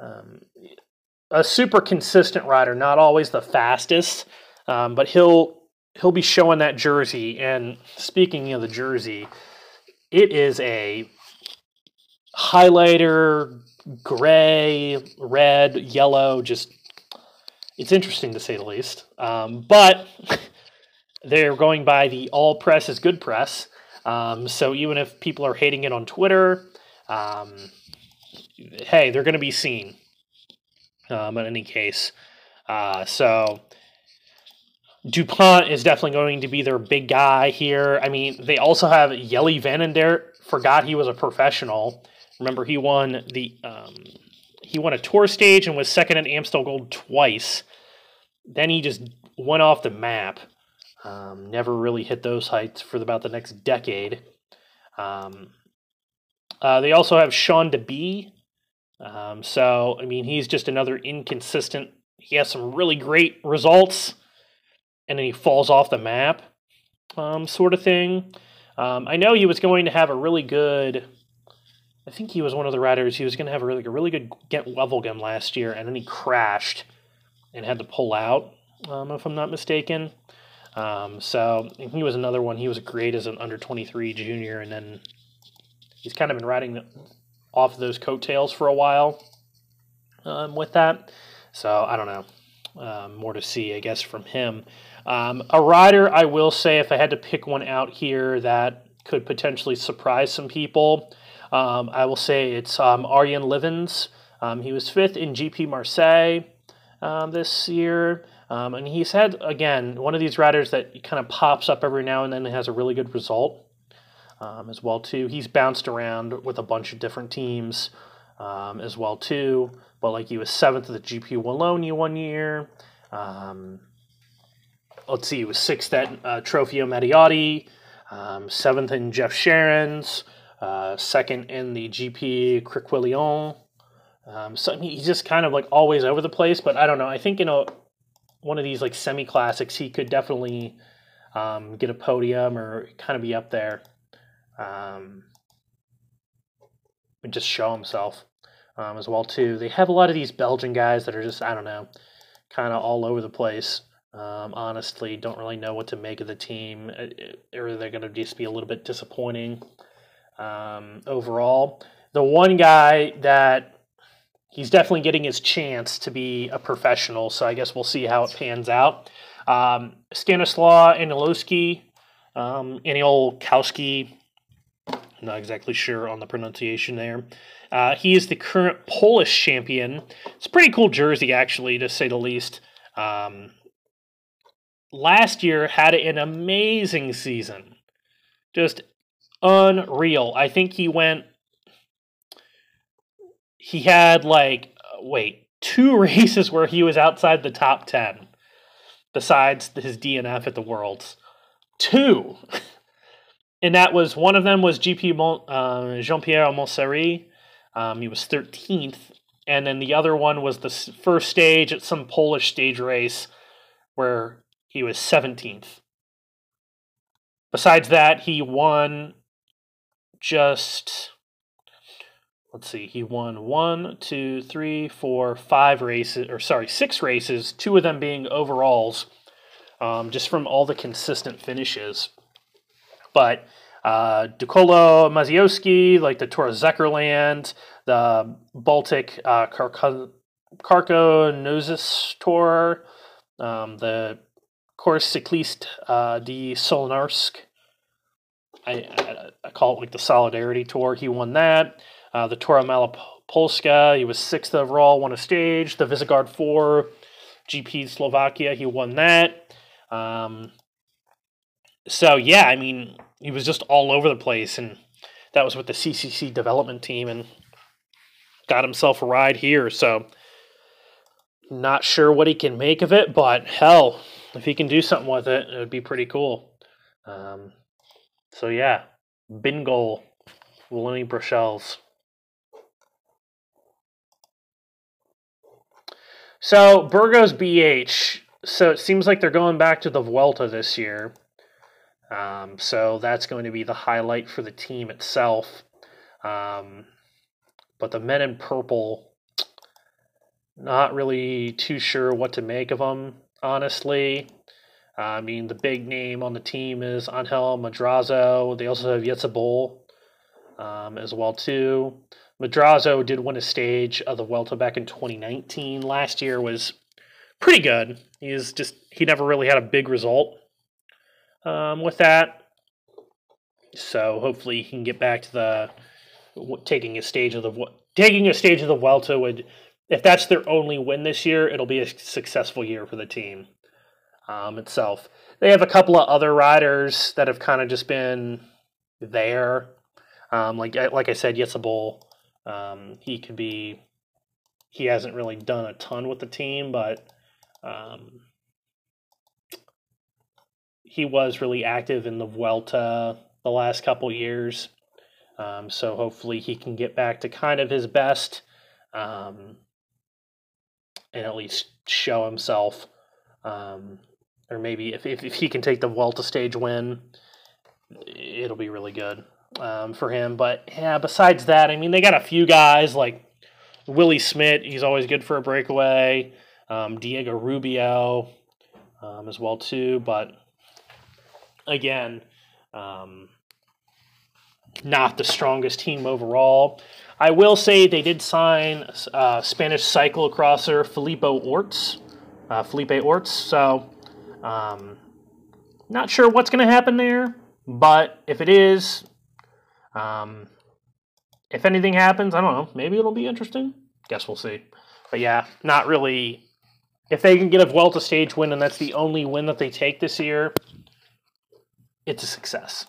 um, a super consistent rider, not always the fastest, um, but he'll he'll be showing that jersey. And speaking of the jersey, it is a highlighter, gray, red, yellow. Just it's interesting to say the least. Um, but they're going by the all press is good press. Um, so even if people are hating it on Twitter, um, hey, they're going to be seen. Um, in any case, uh, so Dupont is definitely going to be their big guy here. I mean, they also have Jelle Vanendert. Forgot he was a professional. Remember, he won the um, he won a tour stage and was second at Amstel Gold twice. Then he just went off the map. Um, never really hit those heights for about the next decade. Um, uh, they also have Sean De Bie. Um, so, I mean, he's just another inconsistent. He has some really great results, and then he falls off the map, um, sort of thing. Um, I know he was going to have a really good. I think he was one of the riders. He was going to have a really, a really good get level Wevelgem last year, and then he crashed and had to pull out, um, if I'm not mistaken. Um, so he was another one. He was great as an under 23 junior, and then he's kind of been riding off those coattails for a while um, with that. So I don't know. Um, more to see, I guess, from him. Um, a rider, I will say, if I had to pick one out here that could potentially surprise some people, um, I will say it's um, Arjen Livyns. Um, he was fifth in GP Marseille this year. And he's had, again, one of these riders that kind of pops up every now and then and has a really good result um, as well, too. He's bounced around with a bunch of different teams um, as well, too. But like he was seventh at the GP Wallonia one year. Um, let's see, he was sixth at uh, Trofeo Matteotti, um, seventh in Jef Scherens, uh, second in the GP Criquelion. Um, so he's just kind of like always over the place, but I don't know. I think you know one of these like semi classics, he could definitely um, get a podium or kind of be up there um, just show himself um, as well too. They have a lot of these Belgian guys that are just I don't know, kind of all over the place. Um, honestly, don't really know what to make of the team, uh, uh, or they're going to just be a little bit disappointing um, overall. The one guy that he's definitely getting his chance to be a professional. So I guess we'll see how it pans out. Um, Stanislaw Aniolowski, um, Aniolkowski, not exactly sure on the pronunciation there. Uh, he is the current Polish champion. It's a pretty cool jersey, actually, to say the least. Um, last year had an amazing season, just unreal. I think he went he had like wait two races where he was outside the top 10 besides his DNF at the Worlds. Two. and that was one of them was GP uh, Jean Pierre Monseré. Um, he was 13th. And then the other one was the first stage at some Polish stage race where he was 17th. Besides that, he won just let's see, he won one, two, three, four, five races, or sorry, six races, two of them being overalls, um, just from all the consistent finishes. But uh, Dukolo Maziowski, like the Tour of Zecherland, the Baltic uh, Karko Nosis Tour, um, the Course Cycliste uh, de Solnarsk. I, I, I, call it like the Solidarity Tour. He won that. Uh, the Tora Malopolska, he was sixth overall, won a stage. The Visegrad 4 GP Slovakia, he won that. Um, so, yeah, I mean, he was just all over the place, and that was with the CCC development team, and got himself a ride here. So, not sure what he can make of it, but hell, if he can do something with it, it would be pretty cool. Um, so, yeah, Bingo, Lenny Bruchels. So Burgos BH. So it seems like they're going back to the Vuelta this year. Um, so that's going to be the highlight for the team itself. Um, but the men in purple, not really too sure what to make of them, honestly. Uh, I mean, the big name on the team is Angel Madrazo. They also have Jetse Bol um, as well too. Madrazo did win a stage of the Vuelta back in 2019. Last year was pretty good. He's just he never really had a big result um, with that. So hopefully he can get back to the taking a stage of the taking a stage of the Vuelta would if that's their only win this year, it'll be a successful year for the team um, itself. They have a couple of other riders that have kind of just been there. Um, like like I said, Jetse Bol, um, he could be. He hasn't really done a ton with the team, but um, he was really active in the Vuelta the last couple years. Um, so hopefully he can get back to kind of his best um, and at least show himself. Um, or maybe if, if, if, he can take the Vuelta stage win, it'll be really good um, for him. But yeah, besides that, I mean, they got a few guys like Willie Smith. He's always good for a breakaway. Um, Diego Rubio um, as well too. But again, um, not the strongest team overall. I will say they did sign uh, Spanish cyclocrosser Filippo Orts, uh, Felipe Orts. So, um, not sure what's going to happen there, but if it is, um, if anything happens, I don't know. Maybe it'll be interesting. Guess we'll see. But yeah, not really. If they can get a Vuelta stage win and that's the only win that they take this year, it's a success.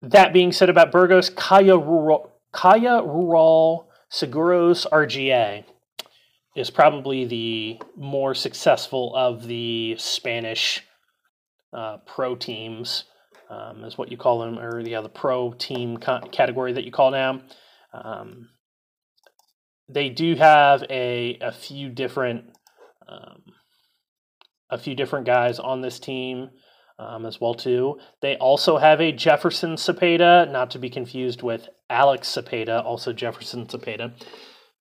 That being said about Burgos, Caja Rural, Caja Rural Seguros RGA is probably the more successful of the Spanish uh, pro teams, um, is what you call them, or the other pro team category that you call now. Um, they do have a a few different um, a few different guys on this team um, as well too. They also have a Jefferson Cepeda, not to be confused with Alex Cepeda, also Jefferson Cepeda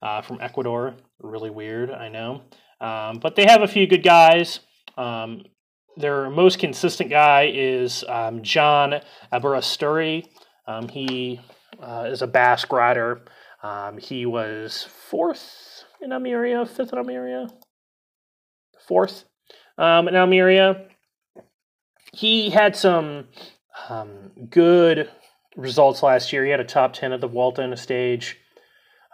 uh, from Ecuador. Really weird, I know. Um, but they have a few good guys. Um, their most consistent guy is um, Jon Aberasturi. Um, he uh, is a Basque rider. Um, he was fourth in Almeria, fifth in Almeria, fourth um, in Almeria he had some um, good results last year. He had a top 10 at the a stage.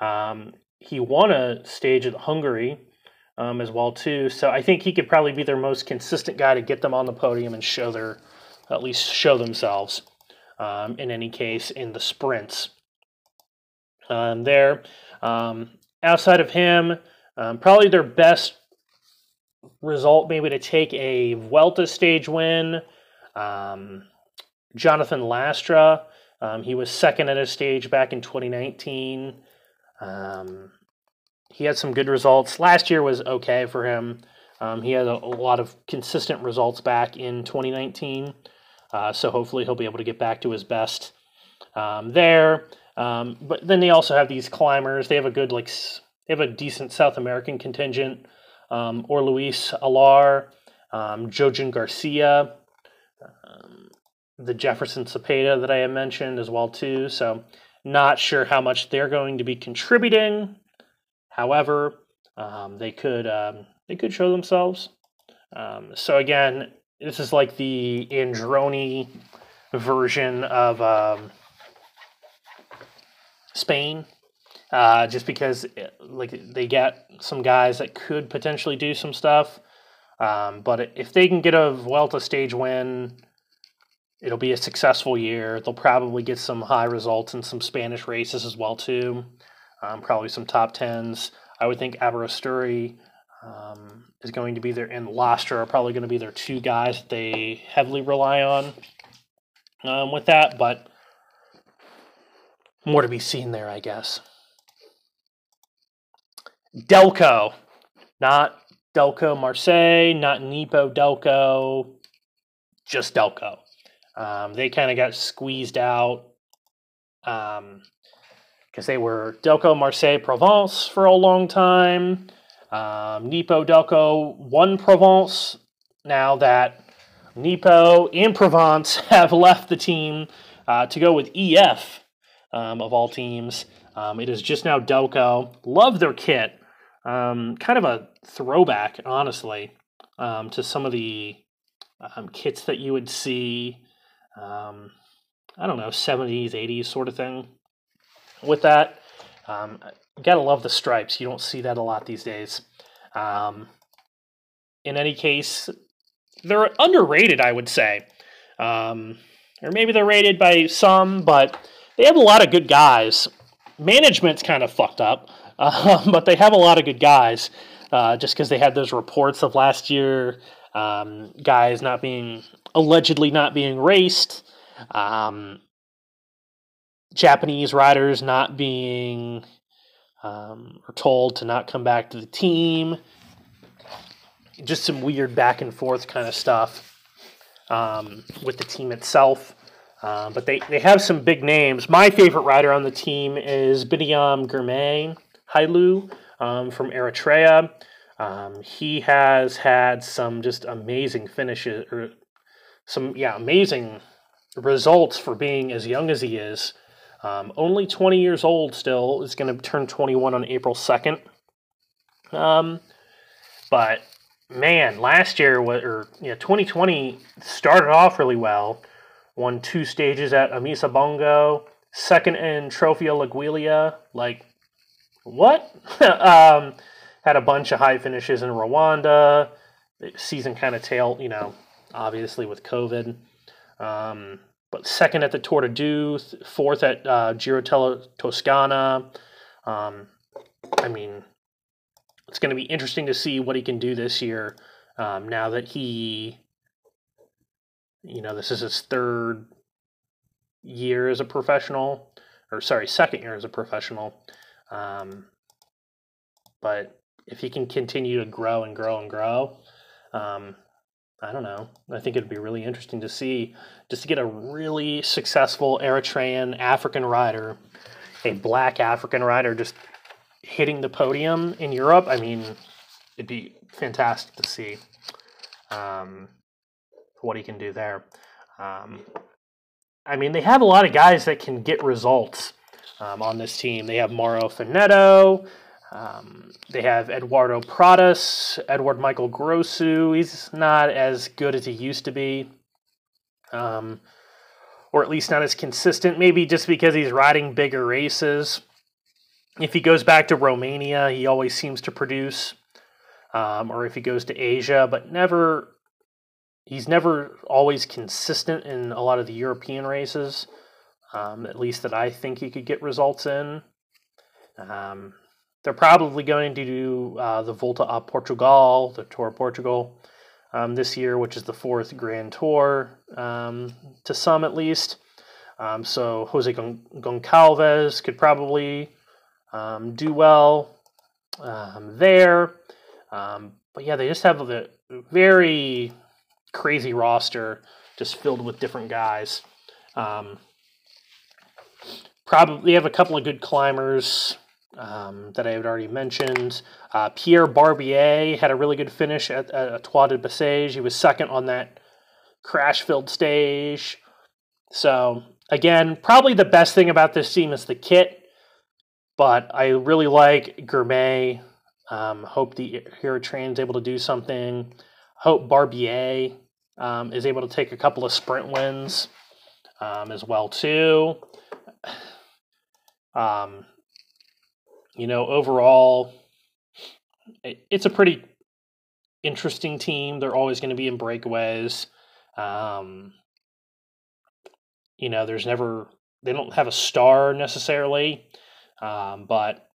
Um, he won a stage at Hungary um, as well too. So I think he could probably be their most consistent guy to get them on the podium and show their, at least show themselves. Um, in any case, in the sprints. Um, there, um, outside of him, probably their best result maybe to take a Vuelta stage win. Um, Jonathan Lastra, um, he was second at a stage back in 2019. Um, he had some good results. Last year was okay for him. Um, he had a, a, lot of consistent results back in 2019. Uh, so hopefully he'll be able to get back to his best um, there. Um, but then they also have these climbers. They have a good like they have a decent South American contingent um, or Luis Alar, um, Jhojan Garcia, um, the Jefferson Cepeda that I had mentioned as well too. So not sure how much they're going to be contributing. However, um, they could um, they could show themselves. Um, so again, this is like the Androni version of um, Spain uh, just because like they get some guys that could potentially do some stuff. Um, but if they can get a Vuelta stage win, it'll be a successful year. They'll probably get some high results in some Spanish races as well too. Um, probably some top tens. I would think Aberasturi um, is going to be there, and Lastra are probably going to be their two guys that they heavily rely on um, with that. But more to be seen there, I guess. Delko, not Delko Marseille, not Nippo Delko, just Delko. Um, they kind of got squeezed out because um, they were Delko Marseille Provence for a long time. Um, Nippo Delko won Provence. Now that Nippo and Provence have left the team uh, to go with EF um, of all teams. Um, it is just now Delko. Love their kit. Um, kind of a throwback, honestly, um, to some of the um, kits that you would see. Um, I don't know, 70s, 80s sort of thing. With that, um, gotta love the stripes. You don't see that a lot these days. Um, in any case, they're underrated, I would say. Um, or maybe they're rated by some, but they have a lot of good guys. Management's kind of fucked up, uh, but they have a lot of good guys. Uh, just because they had those reports of last year, um, guys not being allegedly not being raced, um, Japanese riders not being um, or told to not come back to the team. Just some weird back and forth kind of stuff um, with the team itself. Uh, but they, they have some big names. My favorite rider on the team is Binyam Girmay Hailu um, from Eritrea. Um, he has had some just amazing finishes, or some, yeah, amazing results for being as young as he is. Um, only 20 years old still, is going to turn 21 on April 2nd. Um, but man, last year, or yeah, 2020 started off really well. Won two stages at Amissa Bongo, second in Trofeo Laigueglia. Like, what? um, had a bunch of high finishes in Rwanda. Season kind of tail, you know, obviously with COVID. Um, but second at the Tour de Doubs, fourth at uh, Giro Toscana. Um, I mean, it's going to be interesting to see what he can do this year. Um, now that he, you know, this is his third year as a professional, or sorry, second year as a professional. Um, but if he can continue to grow and grow and grow, um, I don't know. I think it'd be really interesting to see just to get a really successful Eritrean African rider, a black African rider, just hitting the podium in Europe. I mean, it'd be fantastic to see um, what he can do there. Um, I mean, they have a lot of guys that can get results um, on this team. They have Mauro Finetto. Um, they have Eduardo Pradas, Edward Michael Grosu. He's not as good as he used to be, um, or at least not as consistent. Maybe just because he's riding bigger races. If he goes back to Romania, he always seems to produce, um, or if he goes to Asia, but never. He's never always consistent in a lot of the European races, um, at least that I think he could get results in. Um, they're probably going to do uh, the Volta a Portugal, the Tour of Portugal, um, this year, which is the fourth Grand Tour um, to some at least. Um, so Jose Goncalves could probably um, do well um, there. Um, but yeah, they just have a very crazy roster, just filled with different guys. Probably have a couple of good climbers um, that I had already mentioned. Uh, Pierre Barbier had a really good finish at, at Trois de Bessèges. He was second on that crash filled stage. So, again, probably the best thing about this team is the kit, but I really like Girmay. Um, hope the Hero Train's able to do something. Hope Barbier um, is able to take a couple of sprint wins um, as well too. Um, you know, overall, it's a pretty interesting team. They're always going to be in breakaways. Um, you know, there's never they don't have a star necessarily, um, but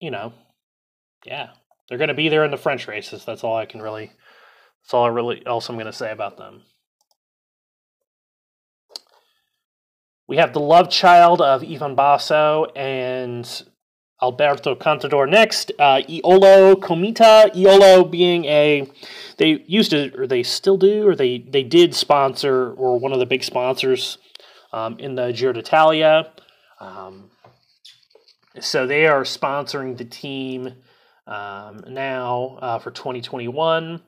you know, yeah, they're going to be there in the French races. That's all I can really. That's all I really else I'm going to say about them. We have the love child of Ivan Basso and Alberto Contador next. Uh, Iolo Comita. Eolo being a, they used to, or they still do, or they, they did sponsor, or one of the big sponsors um, in the Giro d'Italia. Um, so they are sponsoring the team um, now uh, for 2021.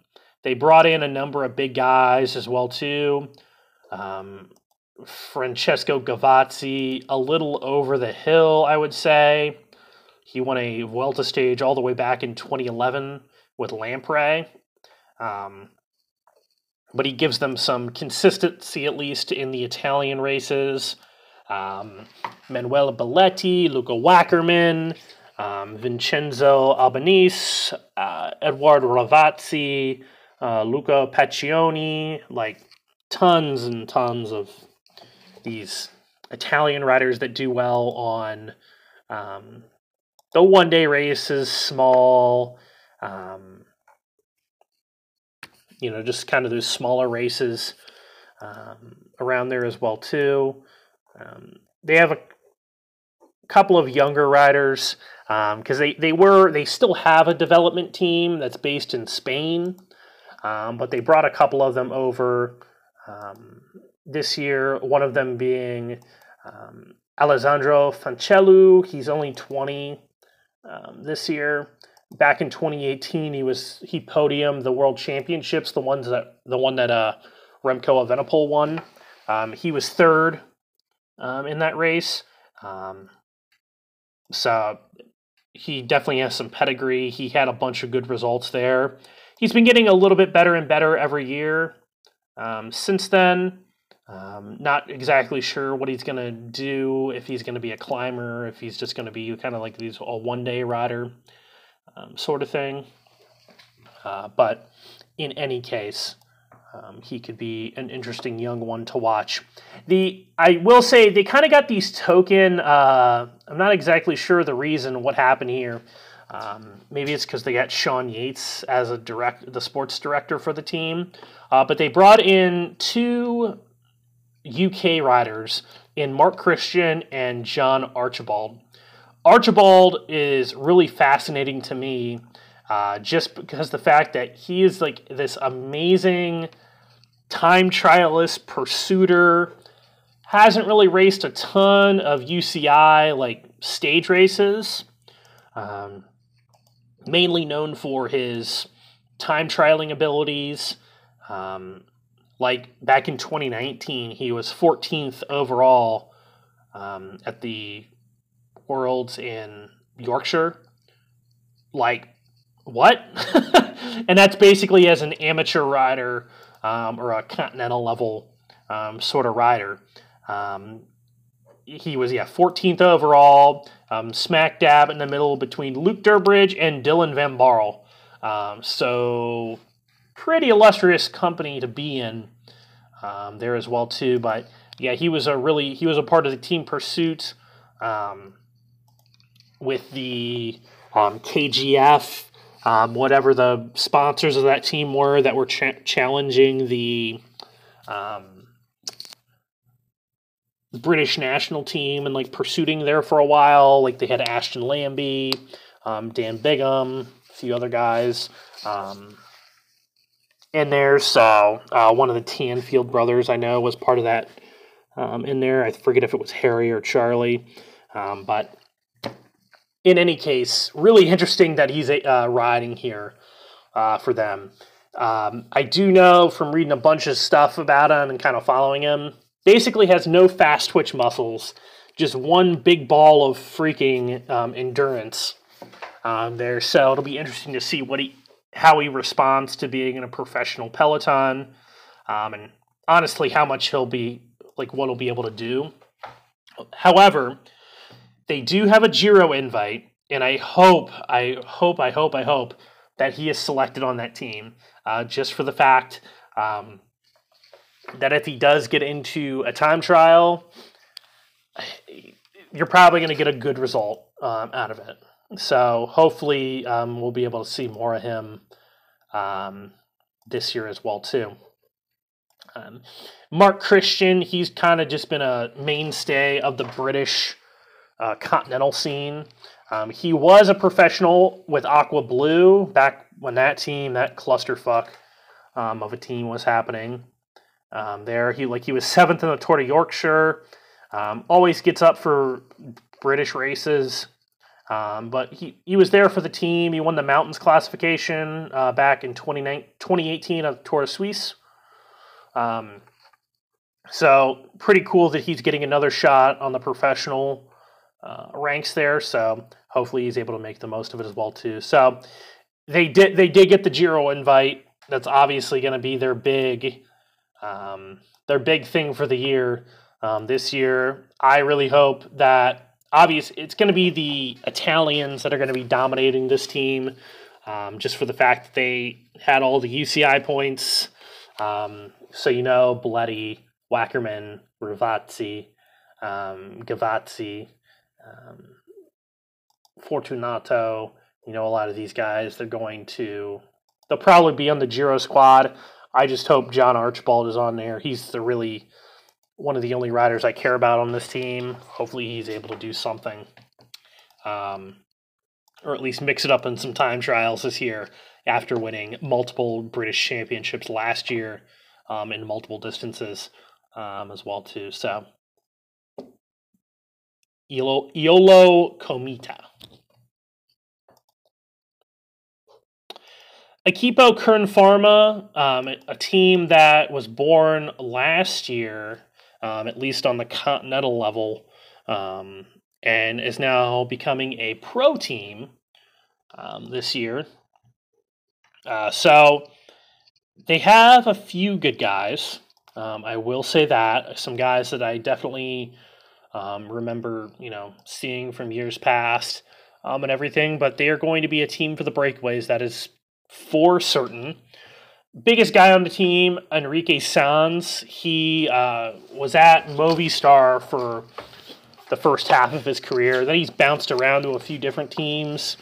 They brought in a number of big guys as well too. Um, Francesco Gavazzi a little over the hill, I would say. He won a Vuelta stage all the way back in 2011 with Lampre. Um, but he gives them some consistency, at least in the Italian races. Um, Manuel Belletti, Luca Wackermann, um, Vincenzo Albanese, uh, Ravazzi, uh, Luca Pacioni, like tons and tons of these Italian riders that do well on um, the one day races, small, um, you know, just kind of those smaller races um, around there as well too. Um, they have a couple of younger riders because um, they, they were they still have a development team that's based in Spain, um, but they brought a couple of them over this year. One of them being um, Alessandro Fancellu. He's only 20 um, this year. Back in 2018, he was he podiumed the World Championships, the ones that the one that uh, Remco Evenepoel won. Um, he was third um, in that race. Um, so he definitely has some pedigree. He had a bunch of good results there. He's been getting a little bit better and better every year um, since then. Um, not exactly sure what he's going to do, if he's going to be a climber, if he's just going to be kind of like these a one day rider um, sort of thing. Uh, but in any case, um, he could be an interesting young one to watch. The I will say they kind of got these token. Uh, I'm not exactly sure the reason what happened here. Um, maybe it's because they got Sean Yates as a direct the sports director for the team, uh, but they brought in two UK riders in Mark Christian and John Archibald. Archibald is really fascinating to me uh, just because the fact that he is like this amazing time trialist pursuiter, hasn't really raced a ton of UCI like stage races. Um, mainly known for his time trialing abilities. Um, like back in 2019, he was 14th overall um, at the Worlds in Yorkshire. Like, what? and that's basically as an amateur rider um, or a continental level um, sort of rider. Um, he was, yeah, 14th overall, um, smack dab in the middle between Luke Durbridge and Dylan Van Baarle. Um, so pretty illustrious company to be in um, there as well too. But yeah, he was a really he was a part of the team pursuit um, with the um, KGF, um, whatever the sponsors of that team were that were cha- challenging the um, British national team and like pursuing there for a while. Like they had Ashton Lambie, um, Dan Bigham, a few other guys. Um, in there. So uh, one of the Tanfield brothers I know was part of that um, in there. I forget if it was Harry or Charlie, um, but in any case, really interesting that he's uh, riding here uh, for them. Um, I do know from reading a bunch of stuff about him and kind of following him, basically has no fast twitch muscles, just one big ball of freaking um, endurance um, there. So it'll be interesting to see what he how he responds to being in a professional peloton, um, and honestly, how much he'll be like what he'll be able to do. However, they do have a Giro invite, and I hope, I hope, I hope, I hope that he is selected on that team, uh, just for the fact um, that if he does get into a time trial, you're probably going to get a good result um, out of it. So hopefully um, we'll be able to see more of him um, this year as well too. Um, Mark Christian, he's kind of just been a mainstay of the British uh, continental scene. Um, he was a professional with Aqua Blue back when that team, that clusterfuck um, of a team was happening. Um, there, he like he was seventh in the Tour de Yorkshire. always gets up for British races. Um, but he, he was there for the team. He won the mountains classification uh, back in 2018 of Tour de Suisse. Um, So pretty cool that he's getting another shot on the professional uh, ranks there. So hopefully he's able to make the most of it as well too. So they did they did get the Giro invite. That's obviously going to be their big um, their big thing for the year um, this year. I really hope that obvious it's going to be the Italians that are going to be dominating this team, um, just for the fact that they had all the UCI points. Um, so you know, Belletti, Wackermann, Ravasi, um, Gavazzi, um, Fortunato. You know, a lot of these guys they're going to they'll probably be on the Giro squad. I just hope John Archibald is on there. He's the really one of the only riders I care about on this team. Hopefully, he's able to do something, um, or at least mix it up in some time trials this year after winning multiple British championships last year um, in multiple distances um, as well too. So, Eolo, Iolo Comita. Equipo Kern Pharma, um, a team that was born last year um, at least on the continental level, um, and is now becoming a pro team um, this year. Uh, so they have a few good guys. Um, I will say that some guys that I definitely um, remember, you know, seeing from years past um, and everything. But they are going to be a team for the breakaways. That is for certain biggest guy on the team, Enrique Sanz. He uh, was at Movistar for the first half of his career. Then he's bounced around to a few different teams.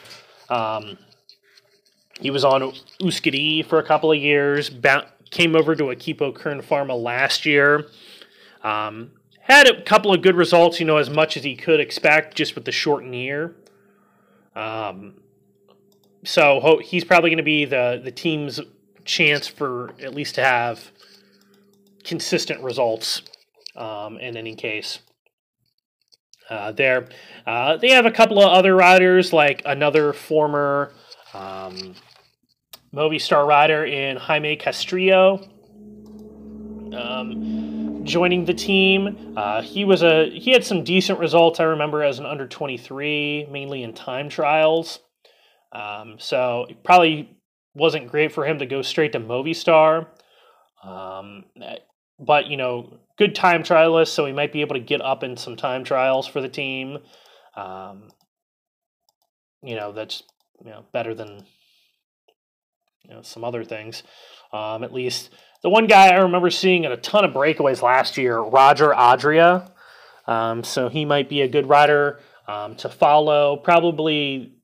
Um, he was on Euskadi for a couple of years. came over to Equipo Kern Pharma last year. Um, had a couple of good results, you know, as much as he could expect just with the shortened year. Um, so he's probably going to be the the team's chance for at least to have consistent results um, in any case. Uh, there, uh, they have a couple of other riders, like another former um, Movistar rider in Jaime Castrillo, um, joining the team. Uh, he was a he had some decent results. I remember as an under twenty three, mainly in time trials. Um, so probably wasn't great for him to go straight to Movistar. Um, but you know, good time trialist, so he might be able to get up in some time trials for the team. Um, you know, that's you know better than you know some other things. Um, at least the one guy I remember seeing in a ton of breakaways last year, Roger Adria. Um, so he might be a good rider um, to follow. Probably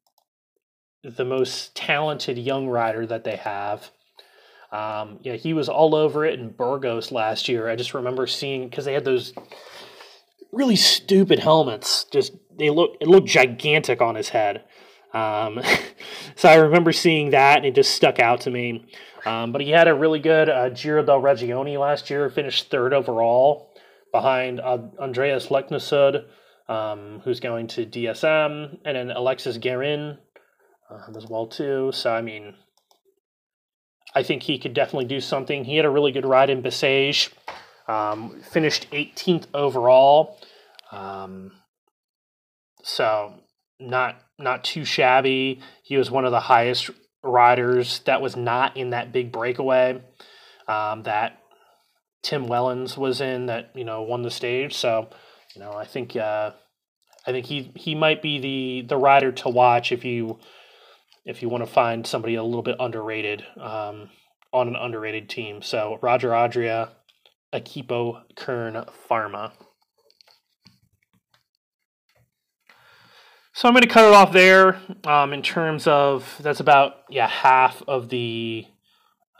the most talented young rider that they have. Um, yeah, he was all over it in Burgos last year. I just remember seeing because they had those really stupid helmets. Just they look it looked gigantic on his head. Um, so I remember seeing that and it just stuck out to me. Um, but he had a really good uh, Giro del Regione last year, finished third overall behind uh, Andreas Leknessund, um, who's going to DSM, and then Alexis Guerin, um, as well too. So I mean, I think he could definitely do something. He had a really good ride in Bessèges, um, finished 18th overall. Um, so not not too shabby. He was one of the highest riders that was not in that big breakaway um, that Tim Wellens was in that you know won the stage. So you know I think uh, I think he he might be the the rider to watch if you if you want to find somebody a little bit underrated um, on an underrated team. So Roger Adria, Equipo Kern Pharma. So I'm going to cut it off there um, in terms of that's about yeah half of the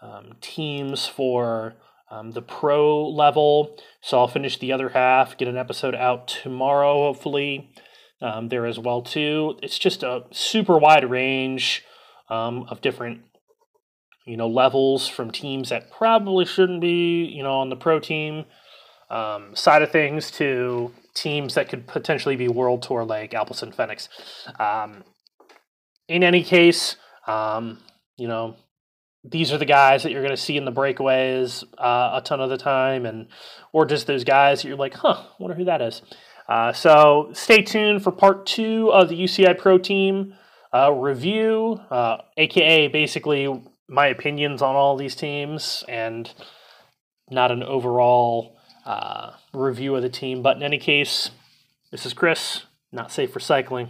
um, teams for um, the pro level. So I'll finish the other half, get an episode out tomorrow, hopefully um, there as well too. It's just a super wide range um, of different you know levels from teams that probably shouldn't be you know on the pro team um, side of things to teams that could potentially be world tour like Alpecin Fenix. Um, in any case, um, you know these are the guys that you're going to see in the breakaways uh, a ton of the time, and or just those guys that you're like, huh, wonder who that is. Uh, so stay tuned for part two of the UCI Pro Team uh, review, aka uh, basically my opinions on all these teams, and not an overall uh, review of the team. But in any case, this is Chris, not safe for cycling.